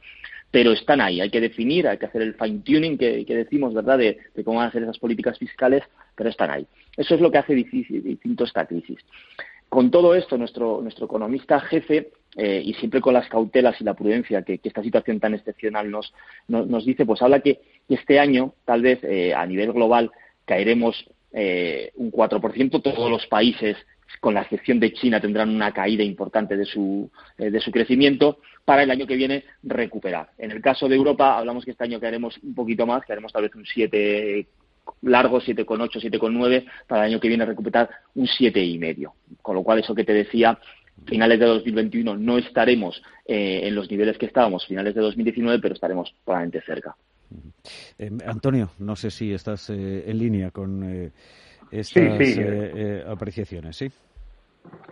Pero están ahí. Hay que definir, hay que hacer el fine-tuning que, decimos, ¿verdad? De, cómo van a ser esas políticas fiscales, pero están ahí. Eso es lo que hace distinto esta crisis. Con todo esto, nuestro, nuestro economista jefe eh, y siempre con las cautelas y la prudencia que, esta situación tan excepcional nos, nos, dice, pues habla que este año, tal vez eh, a nivel global, caeremos eh, un 4%. Todos los países, con la excepción de China, tendrán una caída importante de su, de su crecimiento para el año que viene recuperar. En el caso de Europa, hablamos que este año caeremos un poquito más, caeremos tal vez un 7 largo 7,8, 7,9, para el año que viene recuperar un 7,5. Con lo cual, eso que te decía, finales de 2021 no estaremos eh, en los niveles que estábamos finales de 2019, pero estaremos probablemente cerca. Eh, Antonio, no sé si estás eh, en línea con estas apreciaciones, ¿sí?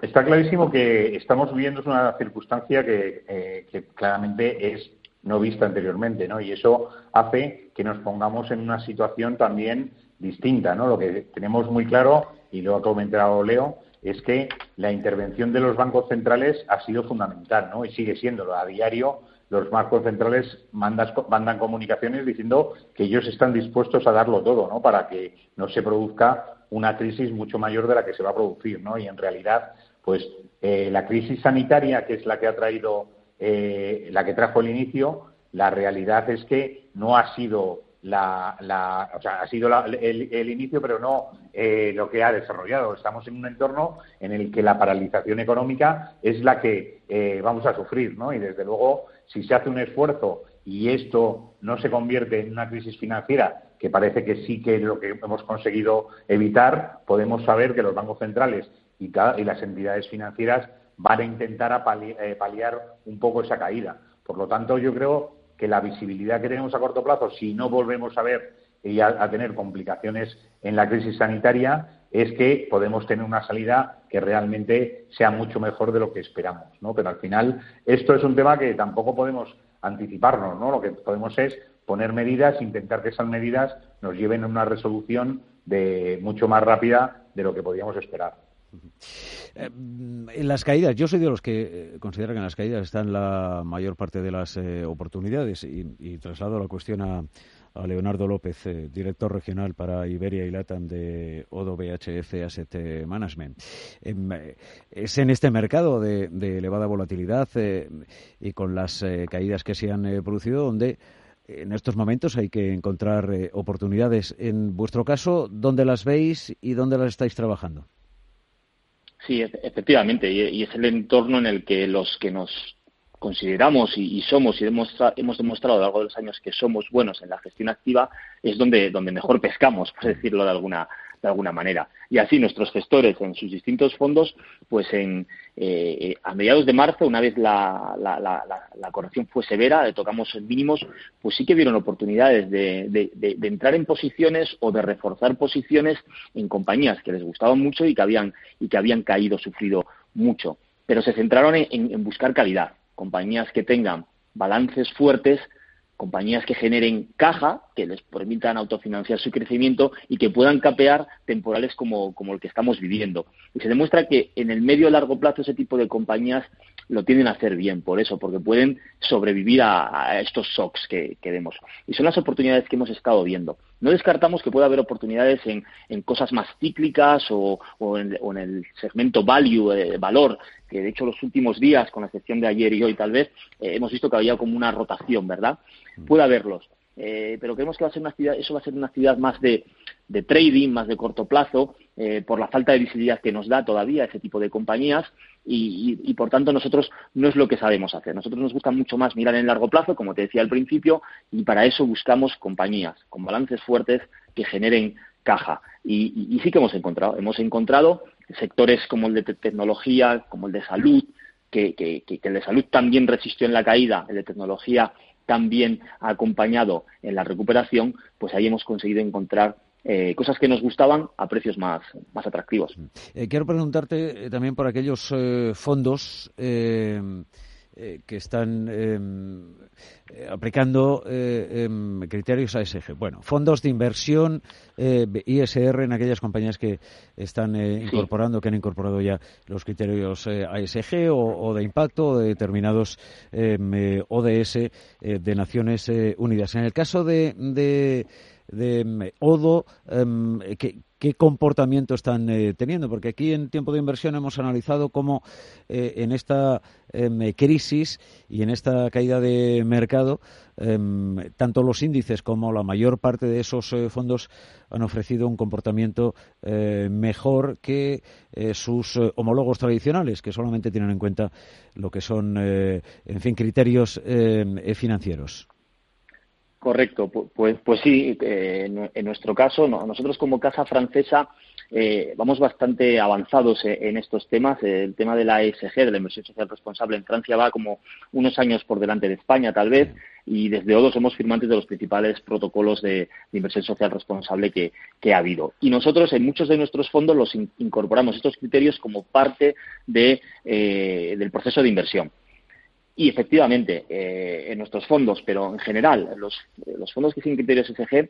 Está clarísimo que estamos viviendo una circunstancia que, que claramente es no vista anteriormente, ¿no? Y eso hace que nos pongamos en una situación también distinta, ¿no? Lo que tenemos muy claro, y lo ha comentado Leo, es que la intervención de los bancos centrales ha sido fundamental, ¿no? Y sigue siéndolo. A diario los bancos centrales mandan comunicaciones diciendo que ellos están dispuestos a darlo todo, ¿no? Para que no se produzca una crisis mucho mayor de la que se va a producir, ¿no? Y en realidad, pues eh, la crisis sanitaria, que es la que ha traído eh, la que trajo el inicio, la realidad es que no ha sido la, la o sea, ha sido el, inicio, pero no eh, lo que ha desarrollado. Estamos en un entorno en el que la paralización económica es la que eh, vamos a sufrir, ¿no? Y desde luego, si se hace un esfuerzo y esto no se convierte en una crisis financiera, que parece que sí que es lo que hemos conseguido evitar, podemos saber que los bancos centrales y, y las entidades financieras van a intentar eh, paliar, un poco esa caída. Por lo tanto, yo creo que la visibilidad que tenemos a corto plazo, si no volvemos a ver y a, tener complicaciones en la crisis sanitaria, es que podemos tener una salida que realmente sea mucho mejor de lo que esperamos. Pero al final esto es un tema que tampoco podemos anticiparnos, ¿no? Lo que podemos es poner medidas, intentar que esas medidas nos lleven a una resolución de mucho más rápida de lo que podíamos esperar. Eh, en las caídas, yo soy de los que eh, considera que en las caídas están la mayor parte de las eh, oportunidades y, traslado la cuestión a, Leonardo López, director regional para Iberia y Latam de Odo BHF Asset Management. Em, es en este mercado de, elevada volatilidad y con las caídas que se han producido donde en estos momentos hay que encontrar oportunidades. En vuestro caso, ¿dónde las veis y dónde las estáis trabajando? Sí, efectivamente, y, es el entorno en el que los que nos consideramos y, somos y hemos, hemos demostrado a lo largo de los años que somos buenos en la gestión activa es donde, donde mejor pescamos, por decirlo de alguna, de alguna manera. Y así nuestros gestores en sus distintos fondos, pues en, eh, a mediados de marzo, una vez la, la, la, corrección fue severa, tocamos mínimos, pues sí que vieron oportunidades de, de, entrar en posiciones o de reforzar posiciones en compañías que les gustaban mucho y que habían, y que habían caído, sufrido mucho. Pero se centraron en buscar calidad, compañías que tengan balances fuertes compañías que generen caja, que les permitan autofinanciar su crecimiento y que puedan capear temporales como, como el que estamos viviendo. Y se demuestra que en el medio largo plazo ese tipo de compañías lo tienden a hacer bien, por eso, porque pueden sobrevivir a, estos shocks que, vemos. Y son las oportunidades que hemos estado viendo. No descartamos que pueda haber oportunidades en, en cosas más cíclicas o, o, en, el segmento value, eh, valor, que de hecho los últimos días, con la excepción de ayer y hoy tal vez, eh, hemos visto que había como una rotación, ¿verdad? Mm. Puede haberlos. Eh, pero creemos que va a ser una actividad, eso va a ser una actividad más de, trading, más de corto plazo, eh, por la falta de visibilidad que nos da todavía ese tipo de compañías y, por tanto nosotros no es lo que sabemos hacer. Nosotros nos gusta mucho más mirar en largo plazo, como te decía al principio, y para eso buscamos compañías con balances fuertes que generen caja. Y, sí que hemos encontrado, hemos encontrado sectores como el de tecnología, como el de salud, que, que, el de salud también resistió en la caída, el de tecnología también ha acompañado en la recuperación, pues ahí hemos conseguido encontrar eh, cosas que nos gustaban a precios más, más atractivos. Eh, quiero preguntarte eh, también por aquellos fondos eh, que están em, eh, aplicando em, criterios ASG. Bueno, fondos de inversión ISR en aquellas compañías que están incorporando, que han incorporado ya los criterios ASG o, de impacto o de determinados em, ODS de Naciones Unidas. En el caso de, de de Odo, que, qué comportamiento están eh, teniendo, porque aquí en tiempo de inversión hemos analizado cómo eh, en esta em, crisis y en esta caída de mercado, em, tanto los índices como la mayor parte de esos eh, fondos han ofrecido un comportamiento mejor que sus homólogos tradicionales, que solamente tienen en cuenta lo que son, en fin, criterios em, financieros. Correcto, pues, pues sí, eh, en nuestro caso, nosotros como casa francesa eh, vamos bastante avanzados eh, en estos temas. El tema de la ESG, de la inversión social responsable en Francia, va como unos años por delante de España, tal vez, y desde ODO somos firmantes de los principales protocolos de, inversión social responsable que, ha habido. Y nosotros en muchos de nuestros fondos los incorporamos estos criterios como parte de, del proceso de inversión. Y efectivamente, eh, en nuestros fondos, pero en general, los, fondos que siguen criterios SG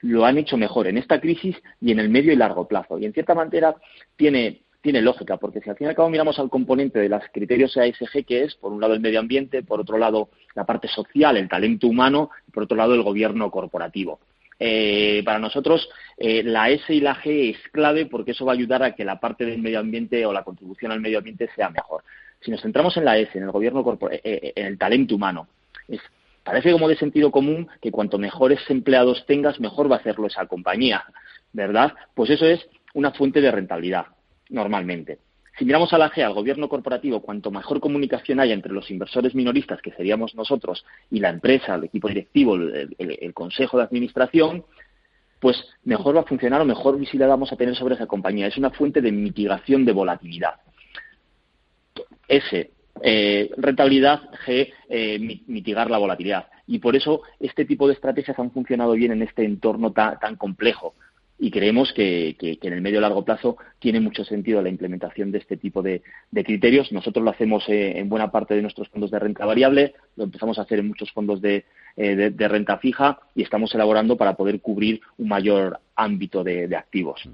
lo han hecho mejor en esta crisis y en el medio y largo plazo. Y en cierta manera tiene, tiene lógica, porque si al fin y al cabo miramos al componente de los criterios ASG, que es, por un lado, el medio ambiente, por otro lado, la parte social, el talento humano, y por otro lado, el gobierno corporativo. Eh, para nosotros, eh, la S y la G es clave porque eso va a ayudar a que la parte del medio ambiente o la contribución al medio ambiente sea mejor. Si nos centramos en la S, en el gobierno eh, eh, en el talento humano, parece como de sentido común que cuanto mejores empleados tengas, mejor va a hacerlo esa compañía, ¿verdad? Pues eso es una fuente de rentabilidad, normalmente. Si miramos a la G, al gobierno corporativo, cuanto mejor comunicación haya entre los inversores minoristas, que seríamos nosotros, y la empresa, el equipo directivo, el consejo de administración, pues mejor va a funcionar o mejor visibilidad vamos a tener sobre esa compañía. Es una fuente de mitigación de volatilidad. S, eh, rentabilidad, G, eh, mitigar la volatilidad. Y por eso este tipo de estrategias han funcionado bien en este entorno tan, complejo. Y creemos que, en el medio largo plazo tiene mucho sentido la implementación de este tipo de, criterios. Nosotros lo hacemos eh, en buena parte de nuestros fondos de renta variable, lo empezamos a hacer en muchos fondos de, eh, renta fija y estamos elaborando para poder cubrir un mayor ámbito de, activos.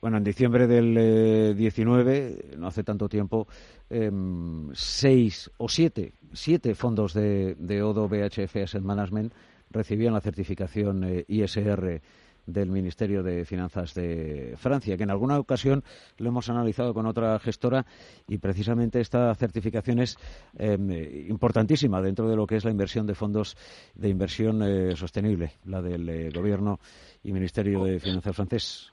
Bueno, en diciembre del 19, eh, no hace tanto tiempo, em, seis o siete, siete fondos de, de ODO BHF Asset Management recibían la certificación eh, ISR del Ministerio de Finanzas de Francia, que en alguna ocasión lo hemos analizado con otra gestora y precisamente esta certificación es em, importantísima dentro de lo que es la inversión de fondos de inversión eh, sostenible, la del eh, Gobierno y Ministerio de Finanzas francés.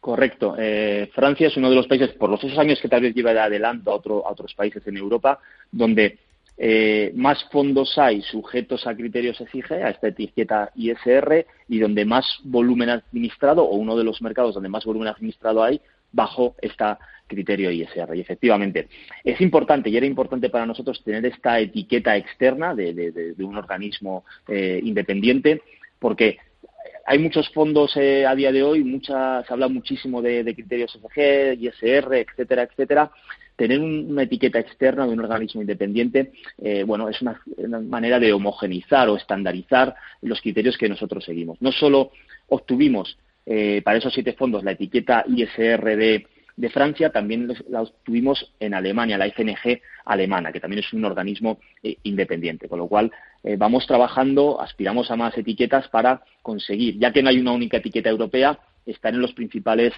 Correcto. Eh, Francia es uno de los países, por los esos años que tal vez lleva de adelanto a, a otros países en Europa, donde eh, más fondos hay sujetos a criterios exige, a esta etiqueta ISR, y donde más volumen administrado, o uno de los mercados donde más volumen administrado hay, bajo este criterio ISR. Y efectivamente, es importante y era importante para nosotros tener esta etiqueta externa de, un organismo eh, independiente, porque hay muchos fondos eh, a día de hoy, mucha, se habla muchísimo de, criterios ESG, ISR, etcétera, etcétera, tener una etiqueta externa de un organismo independiente, eh, bueno, es una, manera de homogenizar o estandarizar los criterios que nosotros seguimos. No solo obtuvimos eh, para esos siete fondos la etiqueta ISR de, Francia, también la obtuvimos en Alemania, la FNG alemana, que también es un organismo eh, independiente. Con lo cual, vamos trabajando, aspiramos a más etiquetas para conseguir, ya que no hay una única etiqueta europea, estar en los principales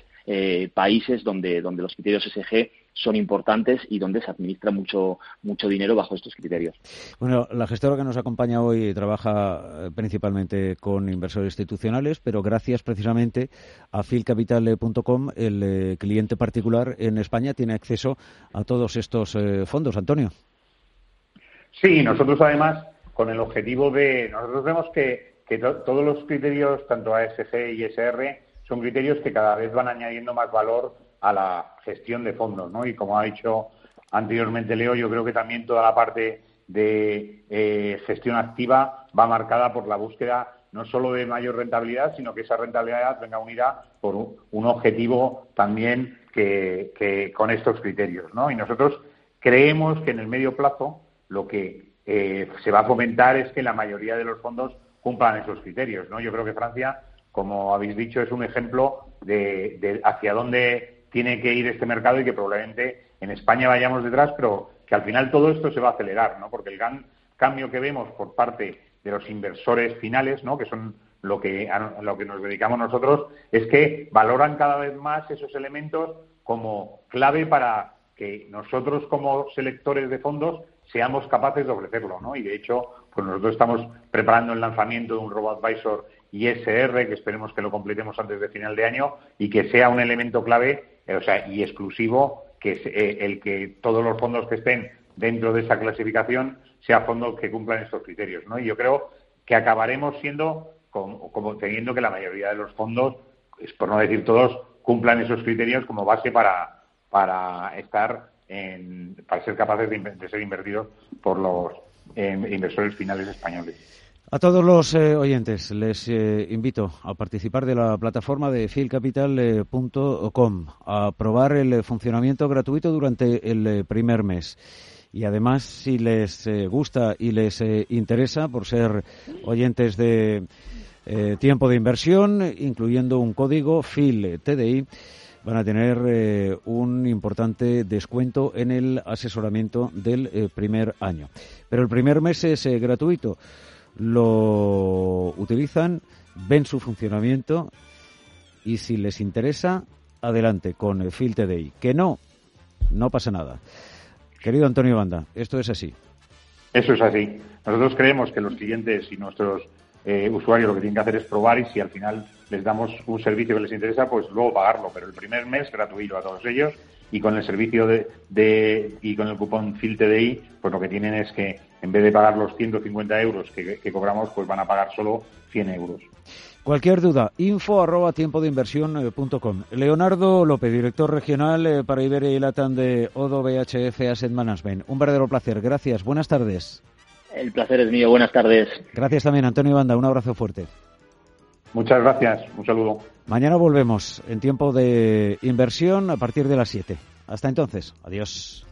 países donde, donde los criterios SG son importantes y donde se administra mucho, mucho dinero bajo estos criterios. Bueno, la gestora que nos acompaña hoy trabaja eh, principalmente con inversores institucionales, pero gracias precisamente a filcapital.com, el eh, cliente particular en España tiene acceso a todos estos eh, fondos. Antonio. Sí, nosotros además, con el objetivo de. Nosotros vemos que, que todos los criterios, tanto ASG y SR, son criterios que cada vez van añadiendo más valor a la gestión de fondos, ¿no? Y como ha dicho anteriormente Leo, yo creo que también toda la parte de eh, gestión activa va marcada por la búsqueda no solo de mayor rentabilidad, sino que esa rentabilidad venga unida por un, objetivo también que, con estos criterios, ¿no? Y nosotros creemos que en el medio plazo lo que eh, se va a fomentar es que la mayoría de los fondos cumplan esos criterios. ¿no? Yo creo que Francia, como habéis dicho, es un ejemplo de, hacia dónde tiene que ir este mercado y que probablemente en España vayamos detrás, pero que al final todo esto se va a acelerar, ¿no? porque el gran cambio que vemos por parte de los inversores finales, ¿no? que son lo que, a lo que nos dedicamos nosotros, es que valoran cada vez más esos elementos como clave para que nosotros como selectores de fondos seamos capaces de ofrecerlo, ¿no? Y de hecho, pues nosotros estamos preparando el lanzamiento de un Robot Advisor ISR, que esperemos que lo completemos antes de final de año y que sea un elemento clave, o sea, y exclusivo, que es eh, el que todos los fondos que estén dentro de esa clasificación sean fondos que cumplan estos criterios, ¿no? Y yo creo que acabaremos siendo como, teniendo que la mayoría de los fondos, por no decir todos, cumplan esos criterios como base para, para estar en, para ser capaces de, ser invertidos por los em, inversores finales españoles. A todos los eh, oyentes les eh, invito a participar de la plataforma de filcapital.com, a probar el funcionamiento gratuito durante el eh, primer mes. Y además, si les gusta y les interesa, por ser oyentes de tiempo de inversión, incluyendo un código FIL-TDI, van a tener eh, un importante descuento en el asesoramiento del eh, primer año. Pero el primer mes es eh, gratuito. Lo utilizan, ven su funcionamiento y si les interesa, adelante con el FIL Que no, no pasa nada. Querido Antonio Banda, esto es así. Eso es así. Nosotros creemos que los clientes y nuestros eh, usuarios lo que tienen que hacer es probar y si al final les damos un servicio que les interesa, pues luego pagarlo. Pero el primer mes gratuito a todos ellos y con el servicio de, y con el cupón FILTDI, pues lo que tienen es que en vez de pagar los 150 euros que, cobramos, pues van a pagar solo 100 euros. Cualquier duda, info arroba tiempo de inversión Leonardo López, director regional eh, para Iberia y Latam de Odo BHF Asset Management. Un verdadero placer. Gracias. Buenas tardes. El placer es mío. Buenas tardes. Gracias también, Antonio Banda. Un abrazo fuerte. Muchas gracias. Un saludo. Mañana volvemos en tiempo de inversión a partir de las 7. Hasta entonces. Adiós.